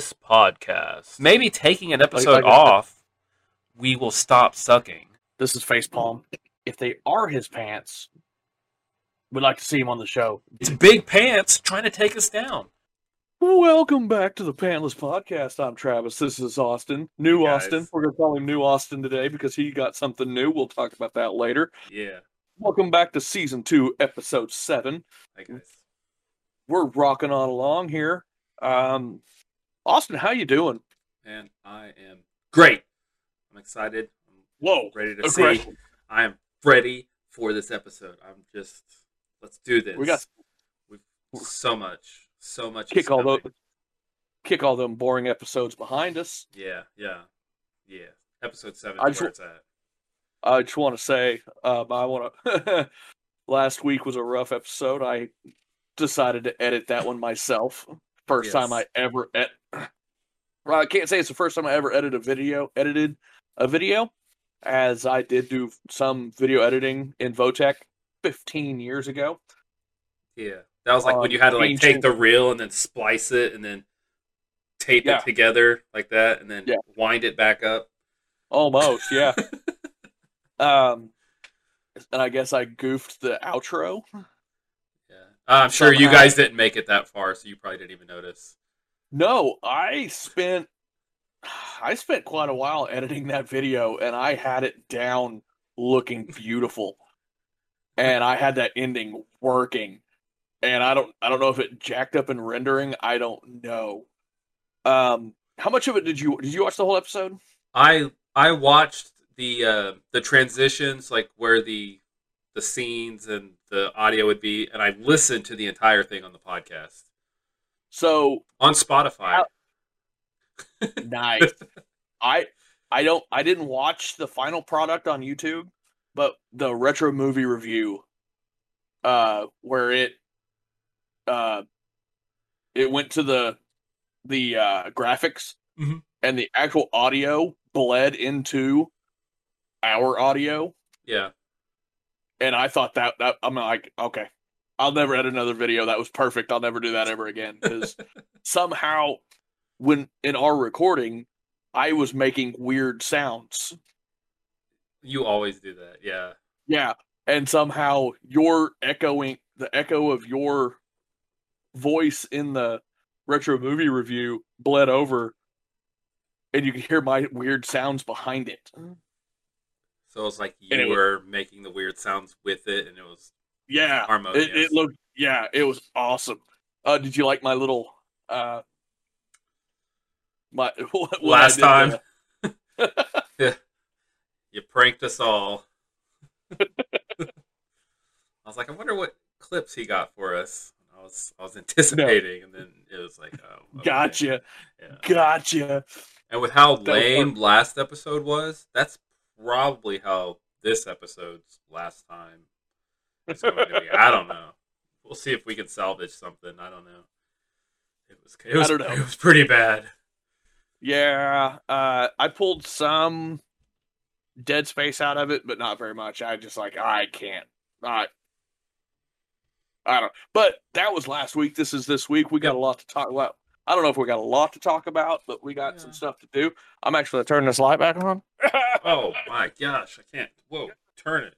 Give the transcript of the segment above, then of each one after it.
time on the Pantless Podcast. Maybe taking an episode like- off, we will stop sucking. This is Facepalm. If they are his pants, we'd like to see him on the show. It's Big Pants trying to take us down. Welcome back to the Pantless Podcast. I'm Travis. This is Austin. New Hey. Austin. We're going to call him New Austin today because he got something new. We'll talk about that later. Yeah. Welcome back to season two, episode seven. Hi guys. We're rocking on along here. Um, Austin, how you doing? And I am great. I'm excited. I'm Whoa, ready to see. I am ready for this episode. I'm just let's do this. We got We've so much, so much. kick all those, kick all them boring episodes behind us. Yeah, yeah, yeah. Episode seven, I just- it's at. I just want to say, um, I want to. last week was a rough episode. I decided to edit that one myself. First Yes. time I ever ed- well, I can't say it's the first time I ever edited a video. Edited a video, as I did do some video editing in Votech 15 years ago. Yeah, that was like when Um, you had to like take the reel and then splice it and then tape Yeah. it together like that and then Yeah. wind it back up. Almost, yeah. um, and I guess I goofed the outro. Yeah, I'm sure you guys didn't make it that far, so you probably didn't even notice. No, I spent I spent quite a while editing that video and I had it down looking beautiful. And I had that ending working. And I don't I don't know if it jacked up in rendering, I don't know. Um how much of it did you did you watch the whole episode? I I watched the uh, the transitions, like where the the scenes and the audio would be, and I listened to the entire thing on the podcast So on Spotify. nice. I I don't I didn't watch the final product on YouTube, but the retro movie review uh where it uh it went to the the uh graphics Mhm. and the actual audio bled into our audio Yeah, and I thought that that I'm like okay I'll never edit another video. That was perfect. I'll never do that ever again because somehow when in our recording I was making weird sounds. You always do that. Yeah, yeah and somehow your echoing the echo of your voice in the retro movie review bled over and you could hear my weird sounds behind it so it's like you it were making the weird sounds with it, and it was yeah harmonious. it, it looked yeah it was awesome uh did you like my little uh my what Last time. you pranked us all. I was like, I wonder what clips he got for us. I was I was anticipating, and then it was like, oh, okay. gotcha Yeah. gotcha And with how was lame last episode was, that's probably how this episode's last time is going to be. I don't know. We'll see if we can salvage something. I don't know. It was it was don't know. it was pretty bad. Yeah, uh, I pulled some dead space out of it, but not very much. I just like I can't. I I don't. But that was last week. This is this week. We got a lot to talk about. I don't know if we got a lot to talk about, but we got some stuff to do. I'm actually gonna turn this light back on. Oh my gosh, I can't. Whoa, turn it.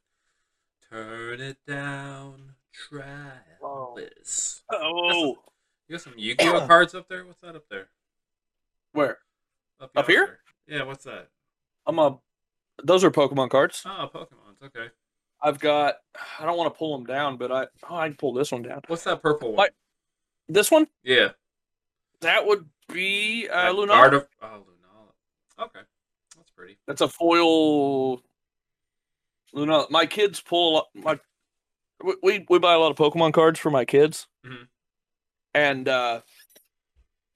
Turn it down. Travis. oh, You got some Yu-Gi-Oh cards up there? What's that up there? where? Up yonder. here? Yeah, what's that? I'm a. Those are Pokemon cards. Oh, Pokemon's. Okay. I've got. I don't want to pull them down, but I. Oh, I can pull this one down. What's that purple one? This one. Yeah. That would be uh, Lunala. Guard of- oh, Lunala. Okay. That's pretty. That's a foil. Luna, my kids pull a. My we- we we buy a lot of Pokemon cards for my kids, Mhm. and uh,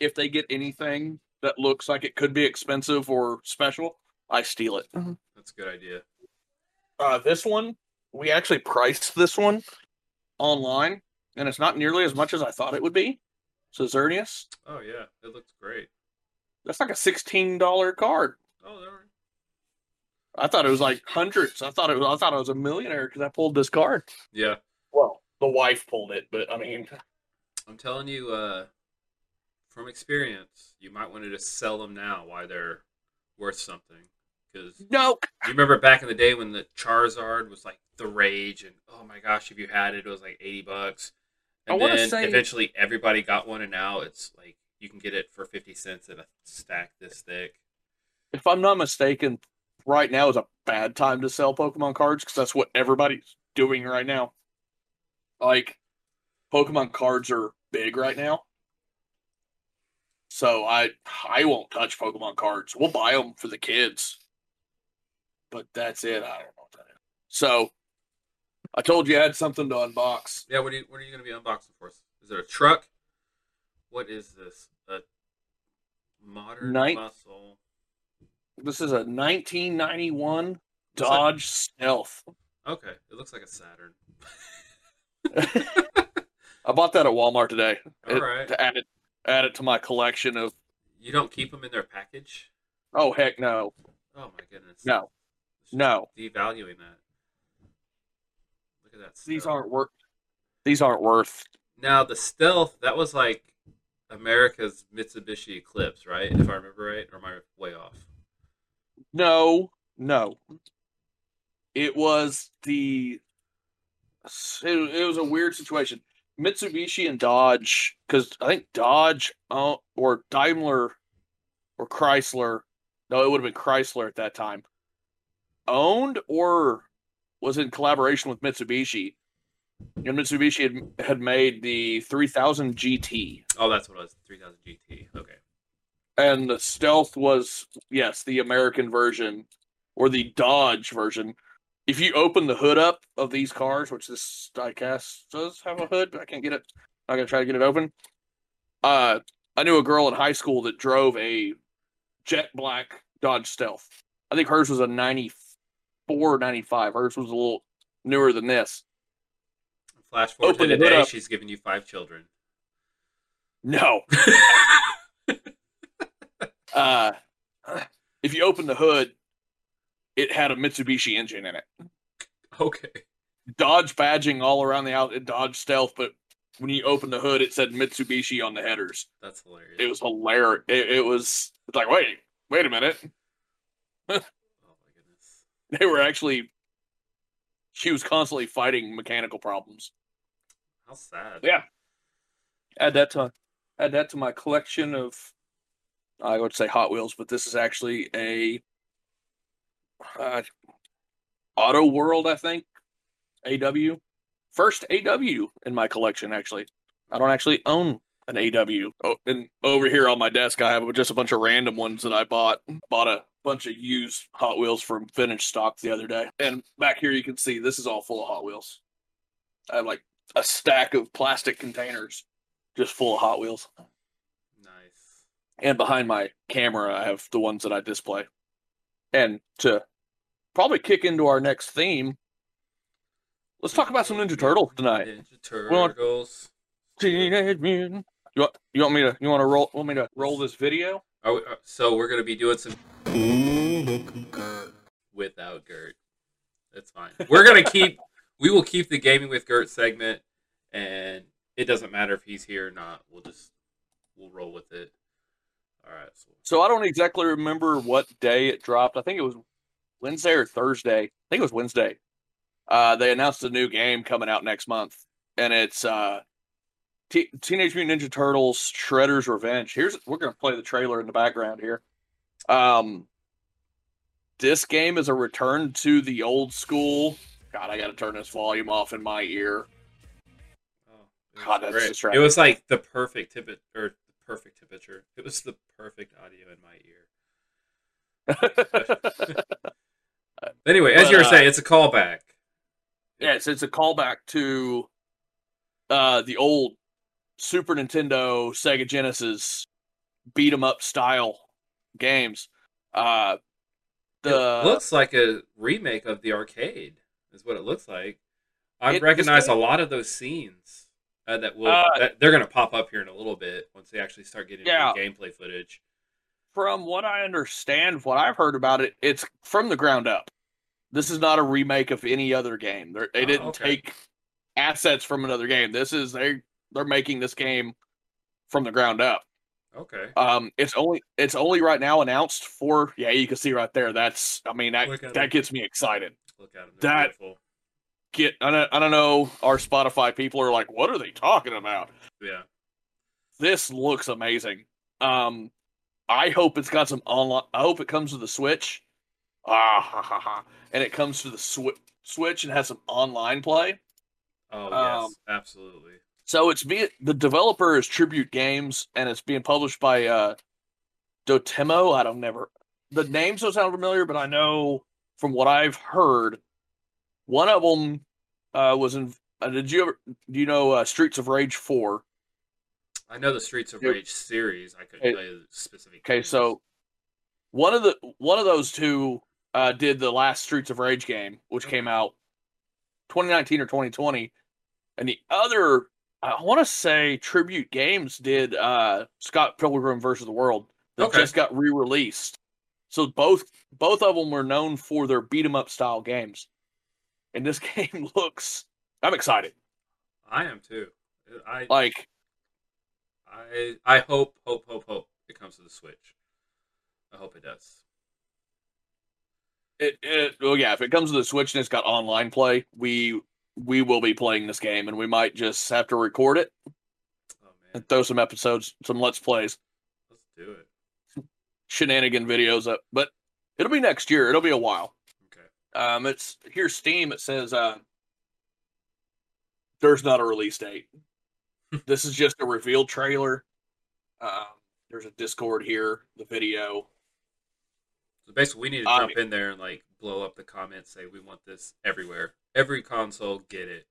if they get anything that looks like it could be expensive or special, I steal it. That's a good idea. Uh, this one we actually priced this one online, and it's not nearly as much as I thought it would be. So Xerneas, Oh, yeah. It looks great. that's like a sixteen dollar card. Oh, there. I thought it was like hundreds. I thought it was. I thought I was a millionaire because I pulled this card. Yeah. Well, the wife pulled it, but I mean, I'm telling you, uh, from experience, you might want to just sell them now while they're worth something. Because No, you remember back in the day when the Charizard was like the rage, and oh my gosh, if you had it, it was like eighty bucks. I And wanna then say- eventually everybody got one, and now it's like you can get it for fifty cents in a stack this thick. if I'm not mistaken, right now is a bad time to sell Pokemon cards because that's what everybody's doing right now. Like, Pokemon cards are big right now, so I I won't touch Pokemon cards. We'll buy them for the kids, but that's it. I don't know what that is. So, I told you I had something to unbox. Yeah, what are you what are you going to be unboxing for us? Is it a truck? What is this? A modern Night- muscle? This is a 1991 Dodge Stealth. Okay, it looks like a Saturn. I bought that at Walmart today. All It- right. to add it add it to my collection of You don't keep them in their package? oh heck no Oh my goodness. no no Devaluing that. Look at that. these aren't worth these aren't worth Now the stealth that was like America's Mitsubishi Eclipse, right? If I remember right, or am I way off? No no it was the it, it was a weird situation Mitsubishi and Dodge because I think Dodge uh, or Daimler or Chrysler no it would have been Chrysler at that time owned or was in collaboration with Mitsubishi and Mitsubishi had, had made the 3000 GT Oh, that's what it was. Three thousand GT. Okay. And the stealth was yes the american version or the dodge version. If you open the hood up of these cars which this diecast does have a hood but i can't get it. I'm gonna try to get it open. Uh i knew a girl in high school that drove a jet black dodge stealth. I think hers was a 94 95 hers was a little newer than this. Flash forward Open to today, she's giving you five children. no uh if you open the hood it had a mitsubishi engine in it okay. Dodge badging all around the out, Dodge Stealth, but when you open the hood, it said Mitsubishi on the headers. That's hilarious. It was hilarious. It, it was it's like, wait, wait a minute. oh my goodness. They were actually. She was constantly fighting mechanical problems. How sad. Yeah. Add that to add that to my collection of. I would say Hot Wheels, but this is actually a. Uh, Auto World, I think. AW. First AW in my collection, actually. I don't actually own an AW. Oh, and over here on my desk, I have just a bunch of random ones that I bought. Bought a bunch of used Hot Wheels from finished stock the other day. And back here, you can see this is all full of Hot Wheels. I have like a stack of plastic containers just full of Hot Wheels. And behind my camera, I have the ones that I display. And to probably kick into our next theme, let's talk about some Ninja Turtles tonight. Ninja Turtles. Teenage Mutant. You want, you want me to you want to roll want me to roll this video? We, uh, so we're gonna be doing some without Gert. That's fine. We're gonna keep. We will keep the gaming with Gert segment, and it doesn't matter if he's here or not. We'll just we'll roll with it. All right. So So I don't exactly remember what day it dropped. I think it was Wednesday or Thursday. I think it was Wednesday. Uh, they announced a new game coming out next month, and it's uh, T- Teenage Mutant Ninja Turtles: Shredder's Revenge. Here's we're gonna play the trailer in the background here. Um, this game is a return to the old school. God, I got to turn this volume off in my ear. Oh, it was God, that's great. distracting. It was like the perfect tip or the perfect temperature. It was the perfect audio in my ear. Anyway, as But, you were uh, saying, it's a callback. Yes, it's a callback to uh the old Super Nintendo, Sega Genesis beat 'em up style games. Uh the it looks like a remake of the arcade, is what it looks like. I It- recognize a lot of those scenes uh, that will Uh, that they're going to pop up here in a little bit once they actually start getting Yeah. gameplay footage. from what I understand, what I've heard about it, it's from the ground up. This is not a remake of any other game. They're, they Oh, didn't okay. take assets from another game. This is they they're making this game from the ground up. Okay. Um, it's only it's only right now announced for yeah. You can see right there. That's I mean that that it. gets me excited. Look at them. That- beautiful. Get I don't, I don't know. Our Spotify people are like, what are they talking about? Yeah. This looks amazing. Um, I hope it's got some online. I hope it comes to the Switch. Ah, ha, ha, ha. and it comes to the Swi- Switch and has some online play. Oh Um, yes, absolutely. So it's being the developer is Tribute Games, and it's being published by uh, Dotemu. I don't never the names don't sound familiar, but I know from what I've heard, one of them uh, was in. Uh, did you ever? Do you know uh, Streets of Rage Four? I know the Streets of. Rage series. I couldn't Okay. tell you specific. Okay, games. so one of the one of those two uh, did the last Streets of Rage game, which came out 2019 or 2020, and the other I want to say Tribute Games did uh, Scott Pilgrim versus the World that Okay. just got re-released. So both both of them were known for their beat 'em up style games, and this game looks. I'm excited. I am too. I Like I I hope hope hope hope it comes to the Switch. I hope it does. it, it well yeah if it comes to the switch and it's got online play we we will be playing this game and we might just have to record it Oh and throw some episodes some let's plays let's do it. shenanigan videos up but it'll be next year it'll be a while. Um it's here's steam it says uh there's not a release date this is just a reveal trailer um there's a discord here the video So basically, we need to I- jump in there and like blow up the comments. Say we want this everywhere. Every console, get it.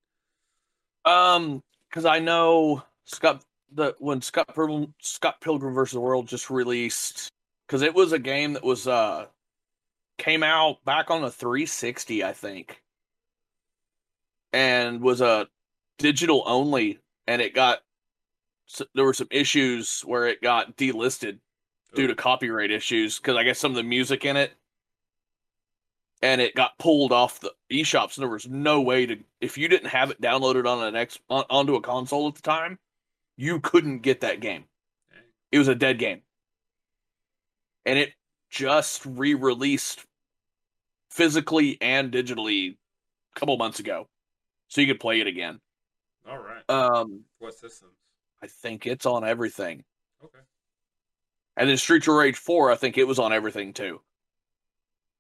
Um, because I know Scott the when Scott Pilgrim Scott Pilgrim versus the World just released because it was a game that was uh came out back on the 360, I think, and was a digital only, and it got there were some issues where it got delisted due to copyright issues because I guess some of the music in it and it got pulled off the eShops and there was no way to if you didn't have it downloaded on an X on, onto a console at the time, you couldn't get that game. It was a dead game. And it just re-released physically and digitally a couple months ago. So you could play it again. All right. Um what systems? I think it's on everything. Okay. And then Streets of Rage 4, I think it was on everything too.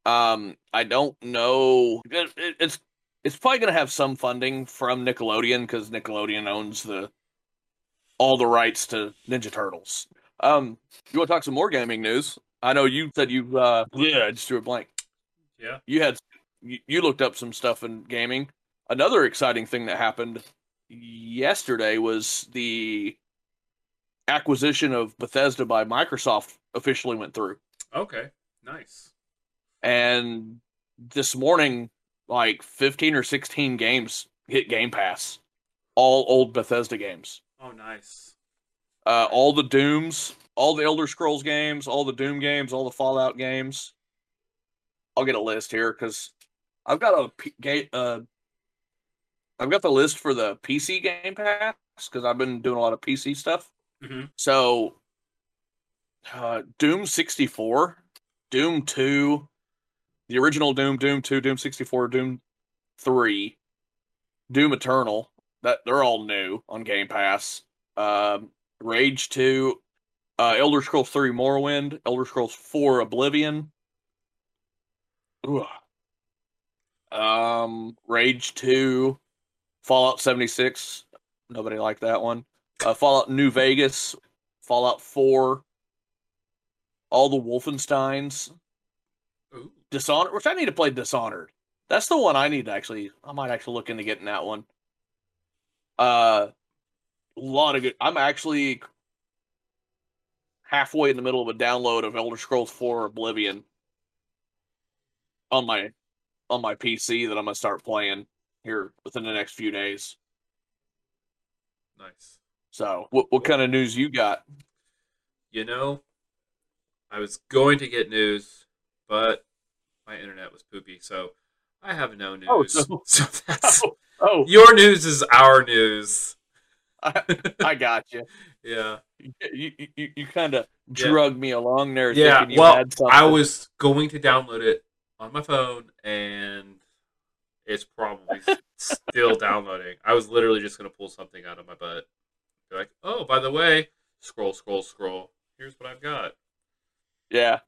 Um, I don't know. It, it- it's it's probably going to have some funding from Nickelodeon because Nickelodeon owns the all the rights to Ninja Turtles. Um, you want to talk some more gaming news? I know you said you. Uh, yeah, I just drew a blank. Yeah. You had you, looked up some stuff in gaming. Another exciting thing that happened yesterday was the acquisition of Bethesda by Microsoft officially went through. Okay. Nice. And this morning, like 15 or 16 games hit Game Pass. All old Bethesda games. Oh, nice. Uh, all the Dooms, all the Elder Scrolls games, all the Doom games, all the Fallout games. I'll get a list here because I've got a P- ga- uh, I've got the list for the PC Game Pass because I've been doing a lot of PC stuff. hmm So, uh, Doom 64, Doom 2, the original Doom, Doom 2, Doom 64, Doom 3, Doom Eternal, that they're all new on Game Pass. Um, Rage 2, uh, Elder Scrolls 3 Morrowind, Elder Scrolls 4 Oblivion. Ooh. Um, Rage 2, Fallout 76. Nobody liked that one. Uh, Fallout New Vegas, Fallout 4, all the Wolfensteins, Ooh. Dishonored, which I need to play Dishonored. That's the one I need to actually. I might actually look into getting that one. Uh, a lot of good. I'm actually halfway in the middle of a download of Elder Scrolls 4 Oblivion on my on my PC that I'm gonna start playing here within the next few days. Nice. So, what what kind of news you got? You know, I was going to get news, but my internet was poopy, so I have no oh, news. Oh, so- so that's oh, oh, your news is our news. I, I got you. yeah. You you, you, kind of Yeah. drug me along there. Yeah. you Well. I was going to download it on my phone, and it's probably still downloading. I was literally just going to pull something out of my butt. Be like, oh, by the way, scroll, scroll, scroll. Here's what I've got. Yeah.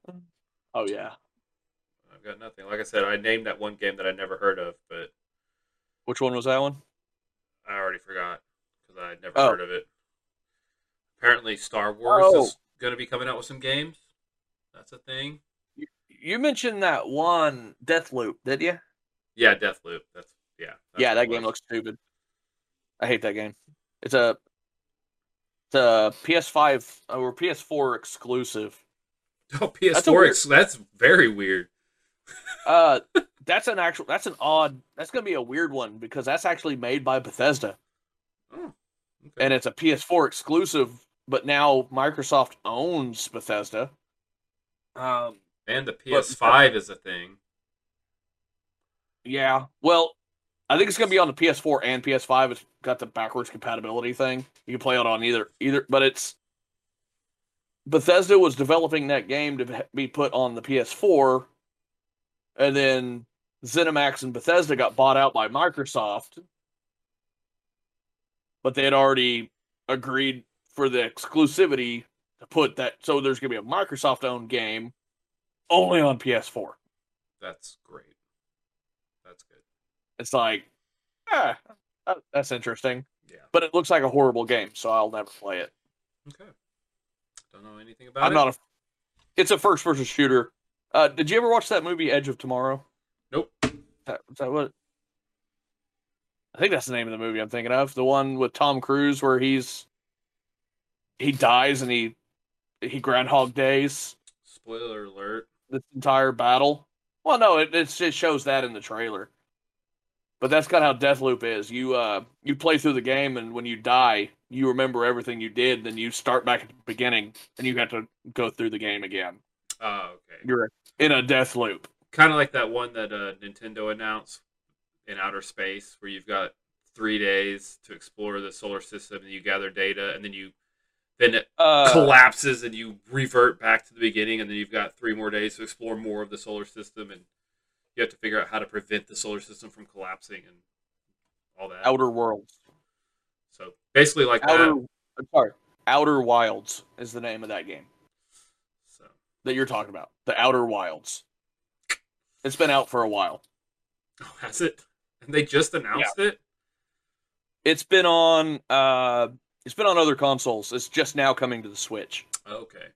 Oh yeah. I've got nothing. Like I said, I named that one game that I never heard of, but Which one was that one? I already forgot because I had never Oh. heard of it. Apparently, Star Wars Oh. is going to be coming out with some games. That's a thing. You mentioned that one Death Loop, did you? Yeah, Deathloop. That's yeah. that's yeah, that game was. looks stupid. I hate that game. It's a it's a PS5 or PS4 exclusive. Oh, That's PS4. weird- ex- That's very weird. Uh, that's an actual. That's an odd. That's gonna be a weird one because that's actually made by Bethesda Oh, okay. and it's a PS4 exclusive. But now Microsoft owns Bethesda. Um. And the PS5 is a thing. Yeah. Well, I think it's gonna be on the PS4 and PS5. It's got the backwards compatibility thing. You can play it on either either, but it's Bethesda was developing that game to be put on the PS4, and then ZeniMax and Bethesda got bought out by Microsoft, but they had already agreed for the exclusivity to put that. So there's gonna be a Microsoft-owned game only on PS4. That's great. That's good. It's like, ah, that's interesting. Yeah. But it looks like a horrible game, so I'll never play it. Okay. Don't know anything about I'm it. not a. It's a first-person shooter. Uh, did you ever watch that movie Edge of Tomorrow? Nope. Is that, is that what? I think that's the name of the movie I'm thinking of. The one with Tom Cruise where he's he dies and he he Groundhog Days Spoiler alert. This entire battle. Well, no, it it's, it shows that in the trailer. But that's kind of how Deathloop is. You uh you play through the game, and when you die, you remember everything you did. Then you start back at the beginning, and you have to go through the game again. Oh, okay. You're in a death loop. Kind of like that one that uh, Nintendo announced in outer space, where you've got three days to explore the solar system, and you gather data, and then you then it Uh, collapses, and you revert back to the beginning, and then you've got three more days to explore more of the solar system, and you have to figure out how to prevent the solar system from collapsing and all that. Outer Worlds. So basically, like Outer. that. I'm sorry. Outer Wilds is the name of that game So that you're talking about. The Outer Wilds. It's been out for a while. oh, has it? And they just announced it. It's been on. Uh, it's been on other consoles. It's just now coming to the Switch. Okay.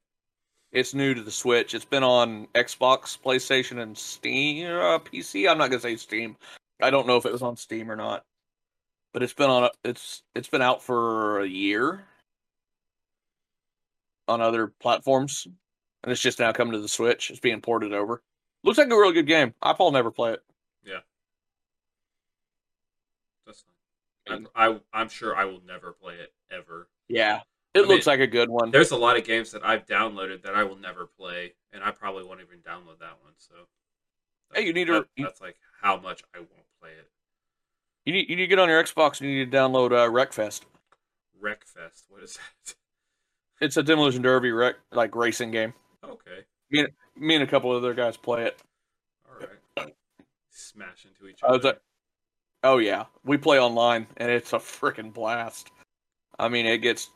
It's new to the Switch. It's been on Xbox, PlayStation, and Steam, uh, PC. I'm not gonna say Steam. I don't know if it was on Steam or not, but it's been on. It's it's been out for a year on other platforms, and it's just now coming to the Switch. It's being ported over. Looks like a really good game. I will never play it. That's fine. I, I, I'm sure I will never play it ever. Yeah, it I mean, looks like a good one. There's a lot of games that I've downloaded that I will never play, and I probably won't even download that one. So, Hey, you need to. That, that's like how much I won't play it. You need you need to get on your Xbox and you need to download uh, Wreckfest. Wreckfest. What is that? It's a demolition derby wreck like racing game. Okay. Me and a couple other guys play it. All right. Smash into each I other. was like, oh yeah, we play online and it's a freaking blast. I mean, it gets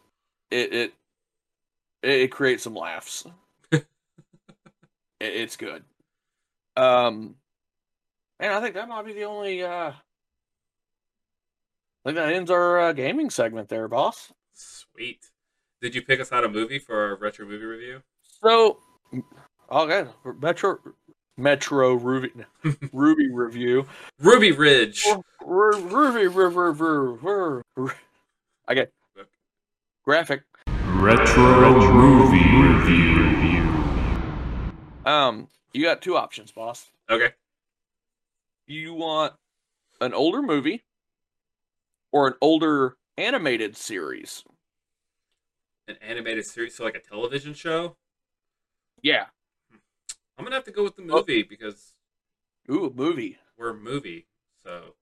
it it it, creates some laughs. it, it's good. Um, and I think that might be the only. uh I think that ends our uh, gaming segment there, boss. Sweet. Did you pick us out a movie for our retro movie review? So, okay, Metro Metro Ruby Ruby review. Ruby Ridge. Ru- Ruby River River. I get graphic. Retro Ruby Review. Um, you got two options, boss. Okay. You want an older movie or an older animated series? An animated series, so like a television show. Yeah. I'm gonna have to go with the Oh. movie because Ooh, movie. we're a movie. So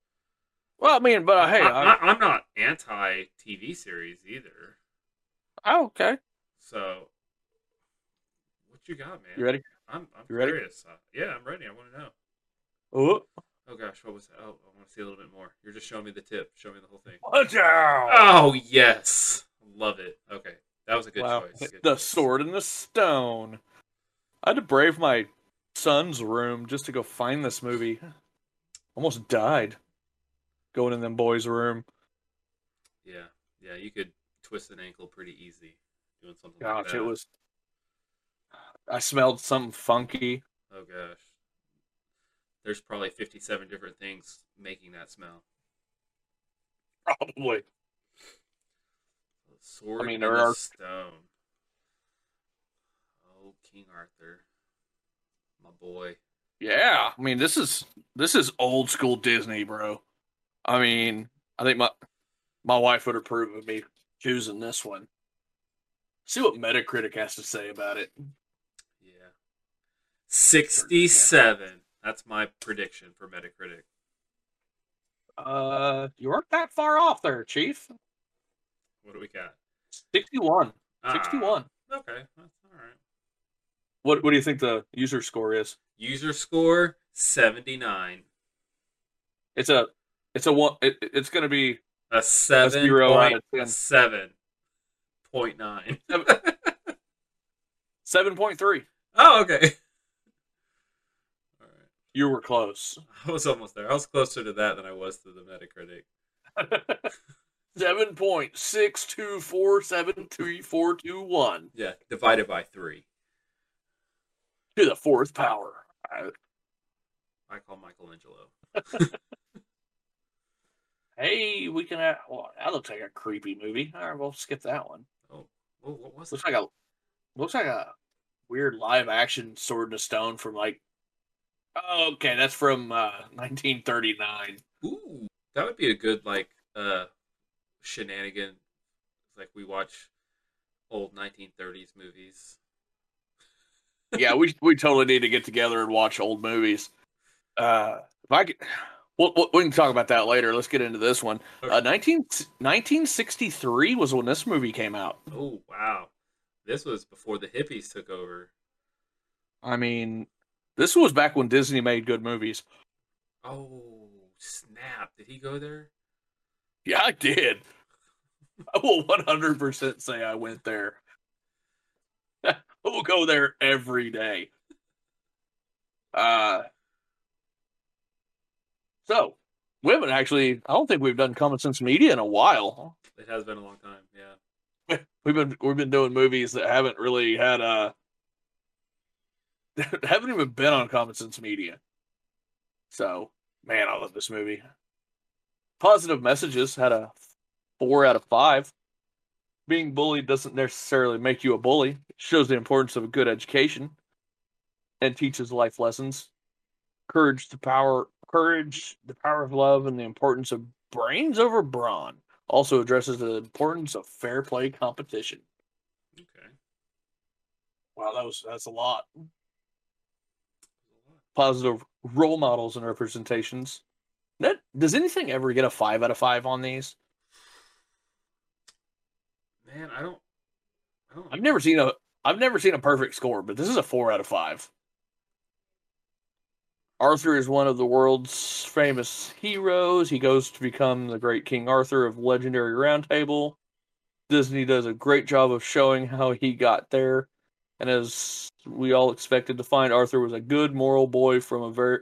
Well, I mean, but uh, hey, I, I'm not anti TV series either. oh, okay. So, what you got, man? You ready? I'm, I'm You ready? curious. Uh, yeah, I'm ready. I want to know. Oh, Oh gosh, what was that? Oh, I want to see a little bit more. You're just showing me the tip. Show me the whole thing. watch out! Oh yes, love it. Okay, that was a good wow, choice. Good the choice. sword and the stone. I had to brave my son's room just to go find this movie. Almost died going in them boys' room. Yeah, yeah, you could twist an ankle pretty easy doing something like Gosh, that. it was. I smelled something funky. Oh gosh, there's probably 57 different things making that smell. Probably. Sword mean, there are- stone. King Arthur, my boy. Yeah, I mean this is this is old school Disney, bro. I mean, I think my my wife would approve of me choosing this one. See what Metacritic has to say about it. Yeah, 67. That's my prediction for Metacritic. Uh, you weren't that far off there, Chief. What do we got? 61. Ah, 61. Okay, that's all right. What what do you think the user score is? User score 79. It's a it's a one it, it's going to be A seven zero out point of 10. a seven point nine. 7.3. oh, okay. All right. You were close. I was almost there. I was closer to that than I was to the Metacritic. 7.6247342 Yeah, divided by three. To the fourth power. I- I call Michelangelo. Hey, we can have. Well, that looks like a creepy movie. All right, we'll skip that one. Oh, what, what was Looks that? like a looks like a weird live action Sword in the Stone from like. Oh, okay, that's from uh, 1939. Ooh, that would be a good like uh shenanigan. Like we watch old 1930s movies. Yeah, we we totally need to get together and watch old movies. Uh, if I could, we'll, we'll- we can talk about that later. Let's get into this one. Uh, 19, 1963 was when this movie came out. Oh wow, this was before the hippies took over. I mean, this was back when Disney made good movies. Oh snap! Did he go there? Yeah, I did. I will 100% say I went there. Will go there every day. Uh, so, we haven't actually, I don't think we've done Common Sense Media in a while. It has been a long time. Yeah. We've been we've been doing movies that haven't really had uh haven't even been on Common Sense Media. So, man, I love this movie. Positive messages had a four out of five. Being bullied doesn't necessarily make you a bully. It shows the importance of a good education and teaches life lessons. Courage, the power, courage, the power of love, and the importance of brains over brawn. Also addresses the importance of fair play competition. Okay. Wow, that was that's a lot. Positive role models and representations. That, does anything ever get a five out of five on these? Man, I don't. I don't. I've never seen a I've never seen a perfect score, but this is a four out of five. Arthur is one of the world's famous heroes. He goes to become the great King Arthur of legendary Round Table. Disney does a great job of showing how he got there. And as we all expected to find, Arthur was a good moral boy from a very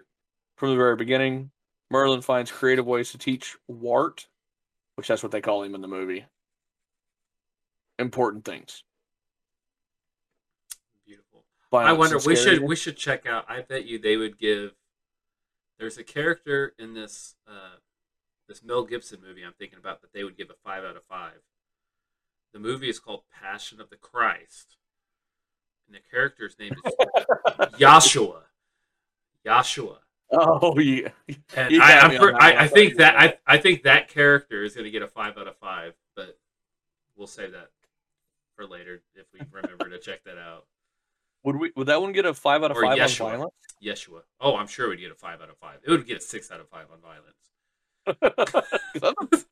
from the very beginning. Merlin finds creative ways to teach Wart, which that's what they call him in the movie. Important things. Beautiful. I wonder. We should. We should check out. I bet you they would give. There's a character in this uh, this Mel Gibson movie. I'm thinking about that they would give a five out of five. The movie is called Passion of the Christ, and the character's name is Yahshua. Yahshua. Oh yeah. And I, per- I. I think that I, I think that character is going to get a five out of five, but we'll save that for later if we remember to check that out. Would we would that one get a five out of Or five Yeshua. on violence? Yeshua. Oh, I'm sure we'd get a five out of five. It would get a six out of five on violence. That's-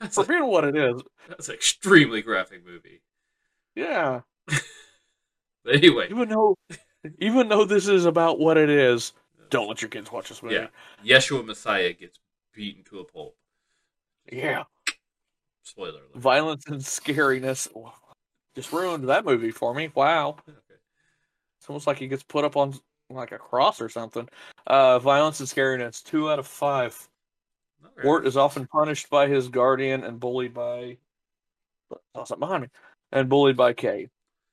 That's, For a, being what it is, that's an extremely graphic movie. yeah. But anyway, Even though, even though this is about what it is, don't let your kids watch this movie. yeah, Yeshua Messiah gets beaten to a pulp. Yeah. Spoiler alert. Violence and scariness just ruined that movie for me. Wow. It's almost like he gets put up on like a cross or something. Uh, violence and scariness, two out of five. All right. Wart is often punished by his guardian and bullied by. Oh, something behind me. And bullied by Kay.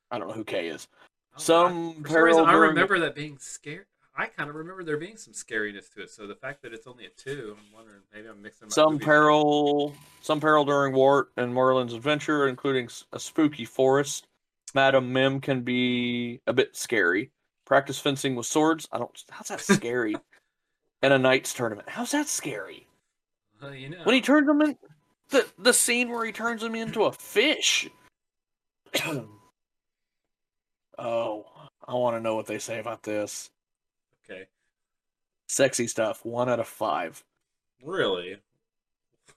I don't know who Kay is. Oh, some I, reason, I remember that being scary. I kind of remember there being some scariness to it. So the fact that it's only a two, I'm wondering maybe I'm mixing. Some peril, some peril during Wart and Merlin's adventure, including a spooky forest. Madam Mim can be a bit scary. Practice fencing with swords. I don't. How's that scary? and a knights tournament. How's that scary? Well, you know, When he turns them in, the the scene where he turns them into a fish. oh, I want to know what they say about this. Okay, Sexy stuff. One out of five. really.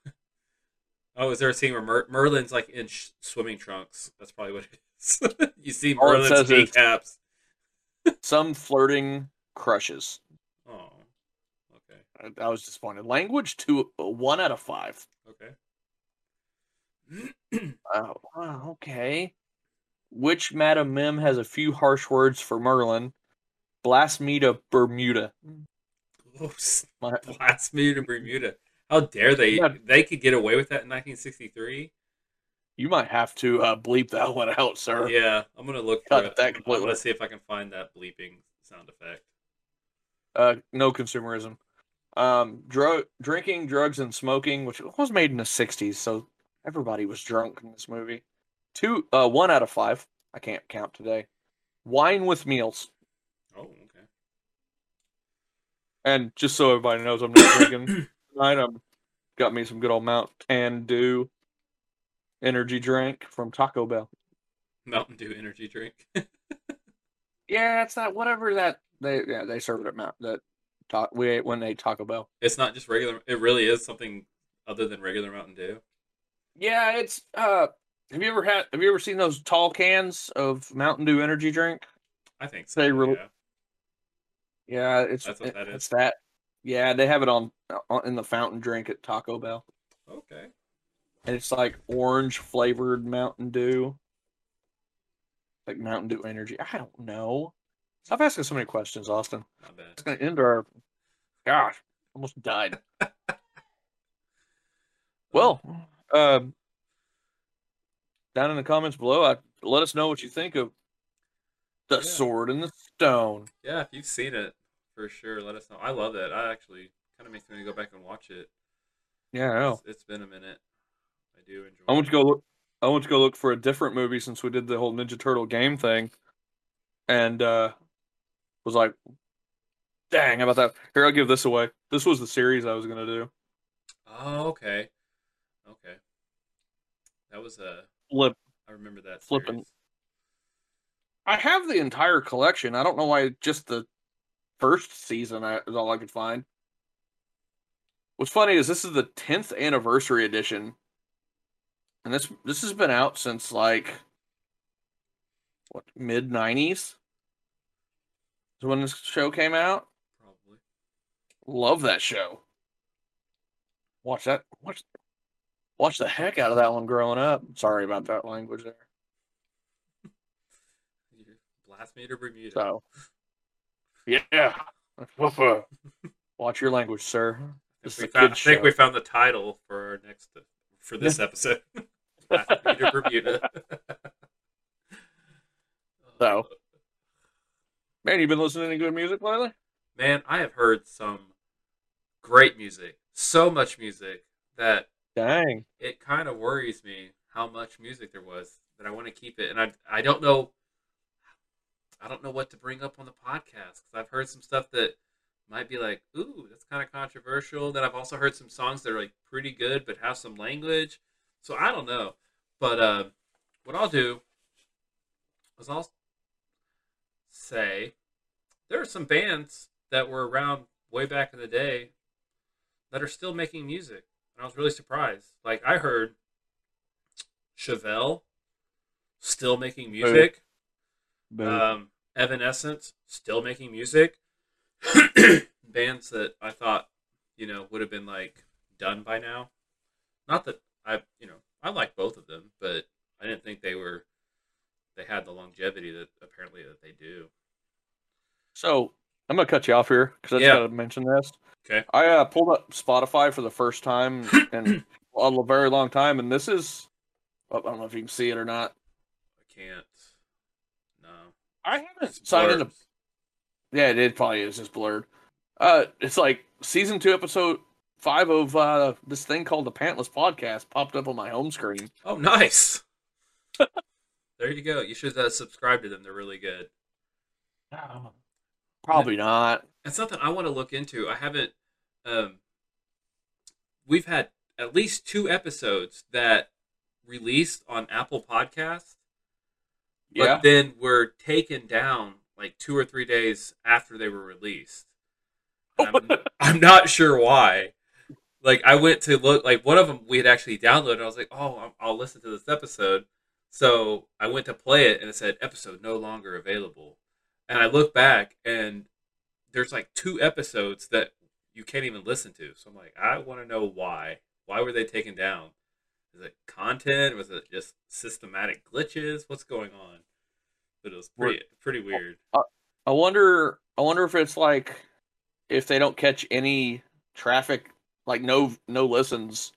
oh, is there a scene where Mer- Merlin's like in sh- swimming trunks? That's probably what it is. you see All Merlin's is- kneecaps. Some flirting crushes. Oh, okay, I, I was disappointed. Language two, one out of five. okay. Oh, wow, okay. Which Madam Mim has a few harsh words for Merlin? Blast me to Bermuda. Oh, My- blasphemy to Bermuda. How dare they? Yeah. They could get away with that in 1963. You might have to uh, bleep that one out, sir. Yeah, I'm gonna look for it. that I'm completely. gonna see if I can find that bleeping sound effect. Uh, no consumerism. Um, drug, drinking, drugs, and smoking, which was made in the '60s, so everybody was drunk in this movie. Two, uh, one out of five. I can't count today. Wine with meals, Oh, okay. and just so everybody knows, I'm not drinking tonight. I'm got me some good old Mount Can Do energy drink from Taco Bell. Mountain Dew energy drink. Yeah, it's that whatever that they yeah they serve it at Mount that ta- we ate when they Taco Bell. it's not just regular. It really is something other than regular Mountain Dew. Yeah, it's uh have you ever had have you ever seen those tall cans of Mountain Dew energy drink? I think so. They really- yeah. Yeah, it's That's what that is. it's that. Yeah, they have it on, on in the fountain drink at Taco Bell. Okay. And it's like orange flavored Mountain Dew. Like Mountain Dew energy. I don't know. Stop asking so many questions, Austin. Not bad. It's gonna end our gosh, almost died. Well, um, down in the comments below, I, let us know what you think of the Yeah. Sword and the Stone. yeah, if you've seen it, for sure, let us know. I love it. I actually kind of makes me go back and watch it. Yeah, I know. It's- it's been a minute. I do enjoy. I want to go look. I want to go look for a different movie since we did the whole Ninja Turtle game thing, and uh was like, "Dang, how about that?" Here, I'll give this away. This was the series I was gonna do. Oh, okay. Okay. That was a. Flip. I remember that. Series. I have the entire collection. I don't know why just the first season I, is all I could find. What's funny is this is the tenth anniversary edition, and this this has been out since like what mid nineties. Is when this show came out. Probably. Love that show. Watch that. Watch. Watch the heck out of that one growing up. Sorry about that language there. Blasphemy to Bermuda. So, yeah. Watch your language, sir. I This think, we found, I think we found the title for our next for this episode. To Bermuda. So. Man, you been listening to good music lately? Man, I have heard some great music. So much music that Dang. it kind of worries me how much music there was that I want to keep it, and I I don't know I don't know what to bring up on the podcast because I've heard some stuff that might be like, ooh, that's kind of controversial. Then I've also heard some songs that are like pretty good but have some language, so I don't know. But uh, what I'll do is I'll say there are some bands that were around way back in the day that are still making music, and I was really surprised. Like I heard Chevelle still making music. Um, Evanescence still making music. Bands that I thought, you know, would have been like done by now. Not that I, you know, I like both of them, but I didn't think they were they had the longevity that apparently that they do. So I'm gonna cut you off here because I just Yeah. gotta mention this. Okay. I uh, pulled up Spotify for the first time in a very long time, and this is I don't know if you can see it or not. I can't. No. I haven't signed into. blurred. Yeah, it probably is just blurred. Uh, it's like season two, episode five of uh this thing called the Pantless Podcast popped up on my home screen. Oh, nice. there you go. You should uh, subscribe to them. They're really good. Probably not. It's something I want to look into. I haven't. Um, we've had at least two episodes that released on Apple Podcasts, but Yeah. then were taken down like two or three days after they were released. I'm, I'm not sure why. Like I went to look, like one of them we had actually downloaded. And I was like, oh, I'll listen to this episode. So I went to play it, and it said episode no longer available. And I look back, and there's like two episodes that you can't even listen to. So I'm like, I want to know why. Why were they taken down? Is it content? Was it just systematic glitches? What's going on? But it was pretty pretty weird. I wonder. I wonder if it's like if they don't catch any traffic, like no no listens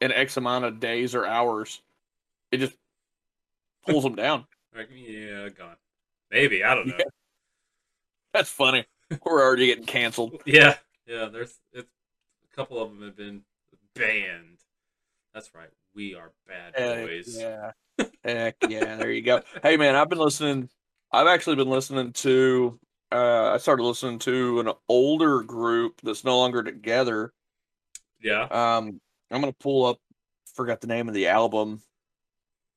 in X amount of days or hours, it just pulls them down. Like, yeah, gone. Maybe I don't know. Yeah. That's funny. We're already getting canceled. Yeah, yeah. There's it's a couple of them have been banned. That's right. We are bad Heck boys. yeah. Heck yeah. There you go. Hey man, I've been listening. I've actually been listening to. Uh, I started listening to an older group that's no longer together. Yeah. Um, I'm gonna pull up. Forgot the name of the album,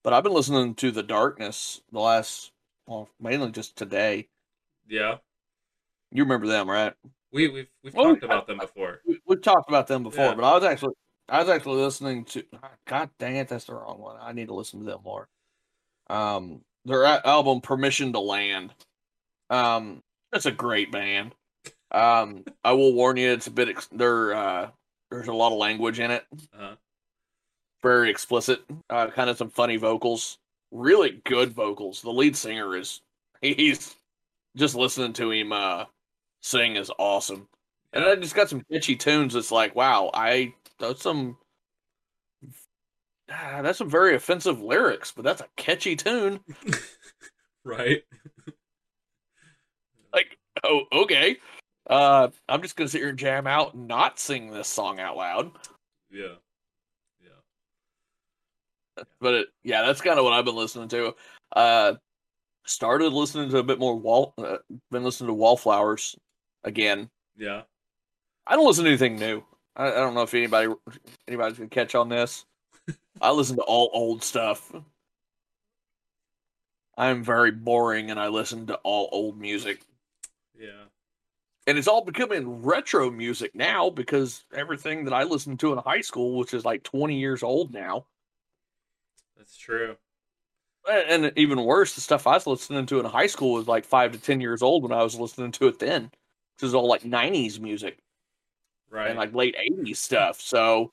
but I've been listening to The Darkness the last, well, mainly just today. Yeah. You remember them, right? We we've we've Well, talked about them before. We, we've talked about them before, Yeah. but I was actually, I was actually listening to. God dang it, that's the wrong one. I need to listen to them more. Um, their album "Permission to Land." Um, that's a great band. Um, I will warn you, it's a bit. Ex- there, uh, there's a lot of language in it. Uh-huh. very explicit. Uh, kind of some funny vocals, really good vocals. The lead singer is he's just listening to him uh, sing is awesome, and I just got some catchy tunes. It's like wow, I that's some ah, that's some very offensive lyrics, but that's a catchy tune. Right. Like oh okay. Uh, I'm just gonna sit here and jam out and not sing this song out loud. Yeah. Yeah. But it, yeah, that's kind of what I've been listening to. Uh, started listening to a bit more wall. Uh, been listening to Wallflowers again. Yeah. I don't listen to anything new. I, I don't know if anybody anybody's gonna catch on this. I listen to all old stuff. I'm very boring, and I listen to all old music, Yeah. and it's all becoming retro music now because everything that I listened to in high school, which is like 20 years old now, That's true. And and even worse, the stuff I was listening to in high school was like five to ten years old when I was listening to it then. This is all like '90s music Right. and like late '80s stuff. So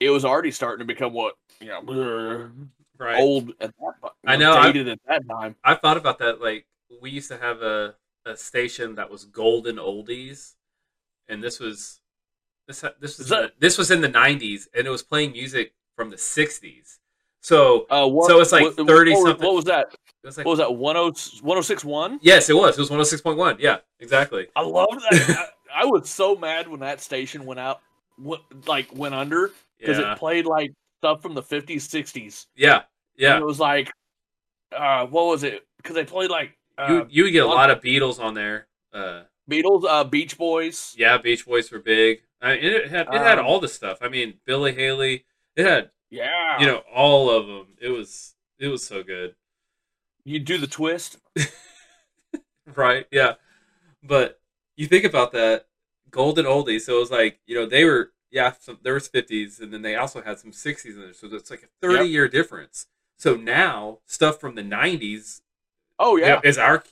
it was already starting to become what you know right. old at that. I know, I- at that time. I've thought about that. Like we used to have a a station that was golden oldies, and this was this this was the- this was in the '90s, and it was playing music from the '60s. So Uh, what, So it's like what- 30 what, something. What was that? it was like What was that? 10- 1061? yes, it was. It was 106.1. Yeah, exactly. I love that. I, was so mad when that station went out, went, like went under because Yeah, it played like stuff from the 50s, 60s. yeah, And yeah. it was like, uh, what was it? Because they played like uh, you you get a lot- lot of Beatles on there. Uh, Beatles, uh, Beach Boys. yeah, Beach Boys were big. I mean, it had it had Um, all the stuff. I mean, Billy Haley. It had Yeah, you know all of them. It was it was so good. you do the twist. Right. Yeah. But you think about that golden oldies. So it was like you know they were yeah some, there was fifties and then they also had some sixties in there. So it's like a thirty Yep. year difference. So now stuff from the nineties Oh yeah. is our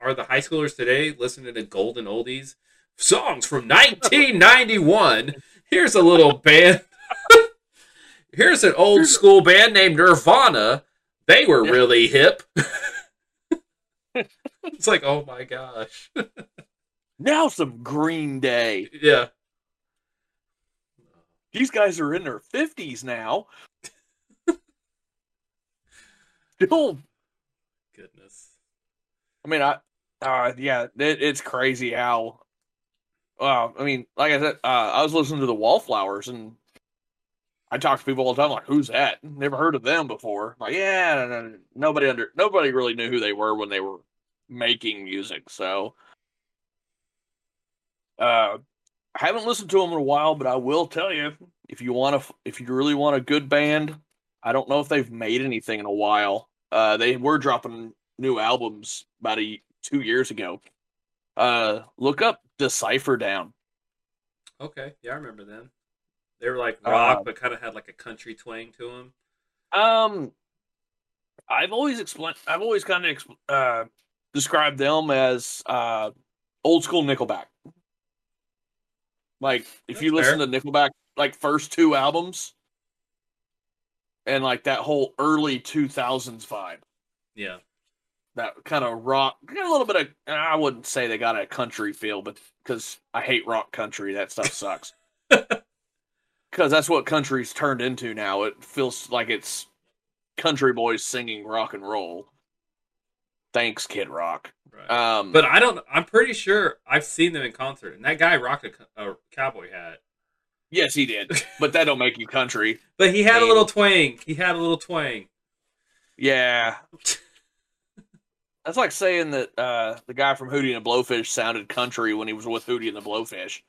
are the high schoolers today listening to golden oldies songs from 1991. Here's a little band. Here's an old school band named Nirvana. They were really hip. it's like, oh my gosh. Now some Green Day. yeah. These guys are in their fifties now. Still, Goodness. I mean, I, uh, yeah, it, it's crazy how. Well, I mean, like I said, uh, I was listening to the Wallflowers, and I talk to people all the time, like, "Who's that? Never heard of them before." Like, yeah, no, no, nobody under, nobody really knew who they were when they were making music. So, uh, I haven't listened to them in a while, but I will tell you, if you want to, if you really want a good band, I don't know if they've made anything in a while. Uh, they were dropping new albums about a two years ago. Uh, look up Decipher Down. Okay. Yeah, I remember them. They were like rock, Uh, but kind of had like a country twang to them. Um, I've always explained. I've always kind of exp- uh, described them as uh, old school Nickelback. Like if you That's listen to Nickelback, like first two albums, and like that whole early two thousands vibe, Yeah. that kind of rock, got a little bit of. I wouldn't say they got a country feel, but because I hate rock country, that stuff sucks. Because that's what country's turned into now. It feels like it's country boys singing rock and roll. Thanks, Kid Rock. Right. Um, but I don't. I'm pretty sure I've seen them in concert, and that guy rocked a, a cowboy hat. yes, he did. But that don't make you country. But he had a little twang. He had a little twang. Yeah, that's like saying that uh, the guy from Hootie and the Blowfish sounded country when he was with Hootie and the Blowfish.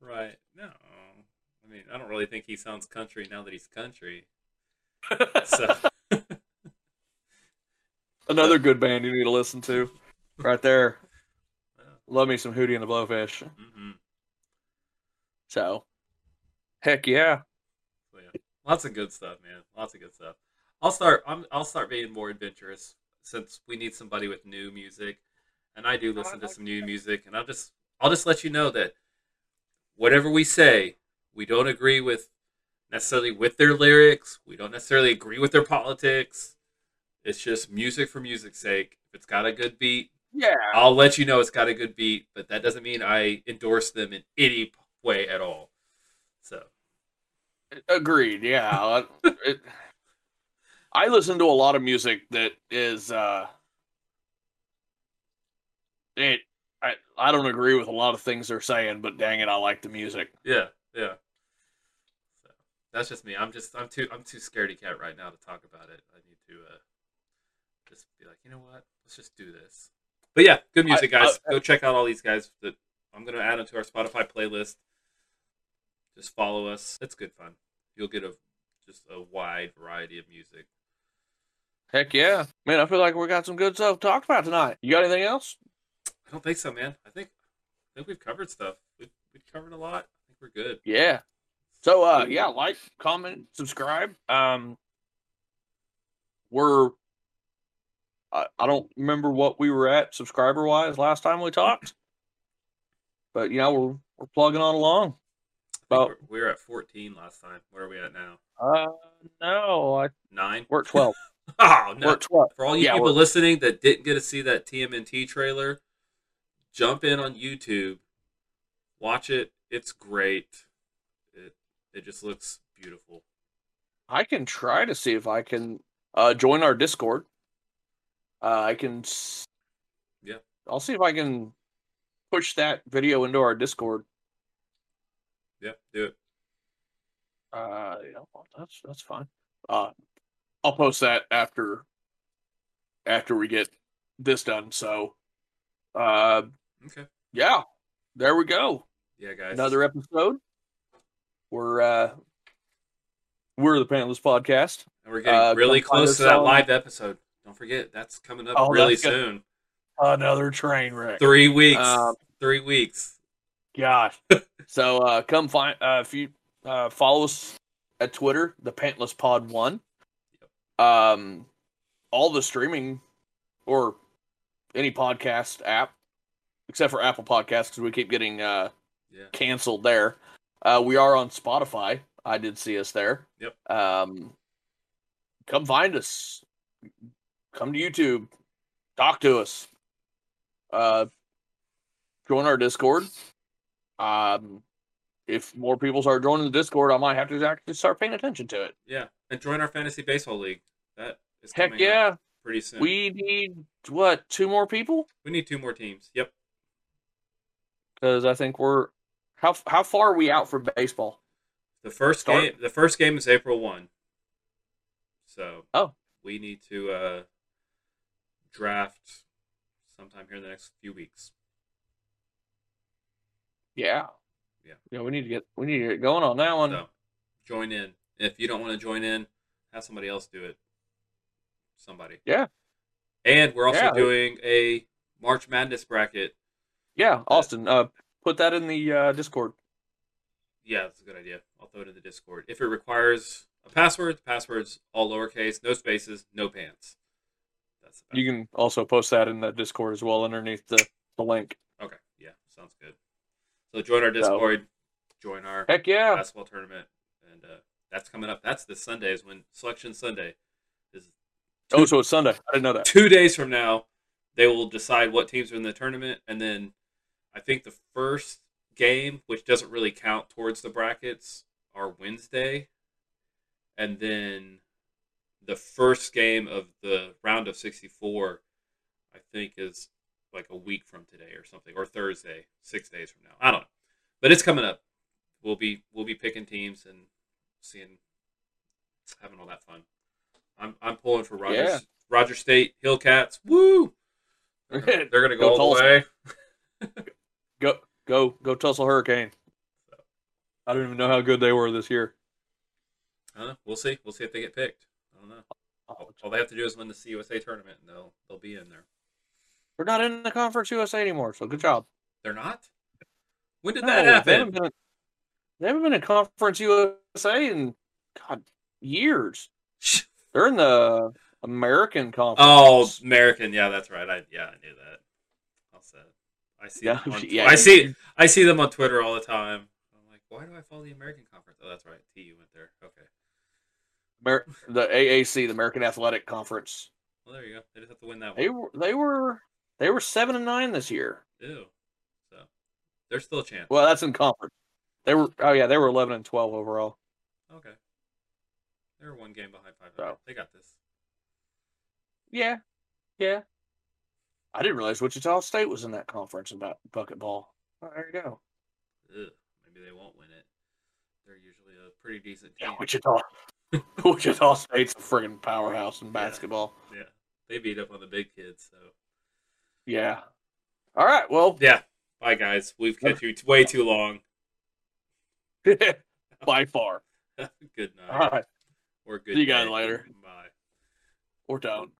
Right. No. I mean, I don't really think he sounds country now that he's country. So Another good band you need to listen to, right there. Love me some Hootie and the Blowfish. hmm So, heck yeah. So, yeah. Lots of good stuff, man. Lots of good stuff. I'll start. I'm, I'll start being more adventurous since we need somebody with new music, and I do listen to some new music. And I'll just I'll just let you know that whatever we say, we don't agree with necessarily with their lyrics. We don't necessarily agree with their politics. It's just music for music's sake. If it's got a good beat, Yeah. I'll let you know it's got a good beat, but that doesn't mean I endorse them in any way at all. So Agreed. Yeah. it, I listen to a lot of music that is uh it I I don't agree with a lot of things they're saying, but dang it, I like the music. Yeah, yeah. So that's just me. I'm just I'm too I'm too scaredy cat right now to talk about it. I need to uh just be like, you know what? Let's just do this. But yeah, good music, I- guys. I- Go check out all these guys. That I'm gonna add them to our Spotify playlist. Just follow us. It's good fun. You'll get a just a wide variety of music. Heck yeah. Man, I feel like we got some good stuff to talk about tonight. You got anything else? I don't think so, man. I think I think we've covered stuff. We've, we've covered a lot. I think we're good. Yeah. So uh yeah, like, comment, subscribe. Um we're I, I don't remember what we were at subscriber wise last time we talked. But you know, we're we're plugging on along. About we're, we were at 14 last time. Where are we at now? uh no, I Nine. we're at twelve. Oh no! We're at twelve. For all you Yeah, people listening that didn't get to see that TMNT trailer, jump in on YouTube, watch it. It's great. It it just looks beautiful. I can try to see if I can uh join our Discord. Uh I can Yeah. I'll see if I can push that video into our Discord. Yeah, do it. Uh, yeah, well, that's that's fine. Uh, I'll post that after after we get this done. So, uh, Okay. yeah, there we go. Yeah, guys. Another episode. We're uh, we're the Pantless Podcast. And we're getting uh, really close to that on- live episode. Don't forget that's coming up Oh, really soon. Another train wreck. Three weeks. Um, Three weeks. Gosh. so uh, come find uh, if you uh, follow us at Twitter, the Pantless Pod One. Um, all the streaming or any podcast app, except for Apple Podcasts, because we keep getting uh, Yeah. canceled there. Uh, we are on Spotify. I did see us there. Yep. Um, come find us. Come to YouTube. Talk to us. Uh, join our Discord. Um, if more people start joining the Discord, I might have to actually start paying attention to it. Yeah. And join our fantasy baseball league. That is Heck yeah, pretty soon. we need what two more people? we need two more teams. Yep. Because I think we're how how far are we out for baseball? The first Start? game the first game is April one. So Oh. we need to uh draft sometime here in the next few weeks. Yeah, Yeah. Yeah, we need to get we need to get going on that one. So join in. If you don't want to join in, have somebody else do it. Somebody. Yeah. And we're also Yeah. doing a March Madness bracket. Yeah, Austin, uh, put that in the uh, Discord. Yeah, that's a good idea. I'll throw it in the Discord. If it requires a password, the password's all lowercase, no spaces, no pants. That's the You can also post that in the Discord as well underneath the, the link. Okay, yeah, sounds good. So join our Discord, join our Heck yeah. basketball tournament, and uh, that's coming up. That's this Sunday is when Selection Sunday is. Oh, so it's Sunday. I didn't know that. Two days from now, they will decide what teams are in the tournament, and then I think the first game, which doesn't really count towards the brackets, are Wednesday, and then the first game of the round of sixty-four, I think, is like a week from today or something, or Thursday, six days from now. I don't know, but it's coming up. We'll be we'll be picking teams and seeing, having all that fun. I'm I'm pulling for Rogers Yeah. Roger State Hillcats. Woo! They're gonna, they're gonna go, Go all the way. Go go go Tulsa Hurricane. I don't even know how good they were this year. I don't know. We'll see. We'll see if they get picked. Don't know. Oh, all, all they have to do is win the CUSA tournament, and they'll they'll be in there. They're not in the Conference USA anymore, so good job. They're not. When did No, that They haven't, happen? been, they haven't been in Conference USA in God years. They're in the American oh, Conference. Oh, American. Yeah, that's right. I yeah, I knew that. I'll say. I see. Yeah, them on, yeah, I see. I see them on Twitter all the time. I'm like, why do I follow the American Conference? Oh, that's right. you went there. Okay. Amer- the AAC, the American Athletic Conference. Well, there you go. They just have to win that They were they were they were seven and nine this year. Ew. So there's still a chance. Well, that's in conference. They were oh yeah, they were eleven and twelve overall. Okay. They're one game behind five. So. They got this. Yeah, yeah. I didn't realize Wichita State was in that conference about bucket ball. Oh, there you go. Ugh, maybe they won't win it. They're usually a pretty decent team. Yeah, Wichita. Wichita State's a friggin' powerhouse in basketball. Yeah, they beat up on the big kids. So Yeah. All right. Well, yeah. Bye guys. We've kept you way too long. by far. good night. All right. Or good. See you guys day. later. Bye. Or don't.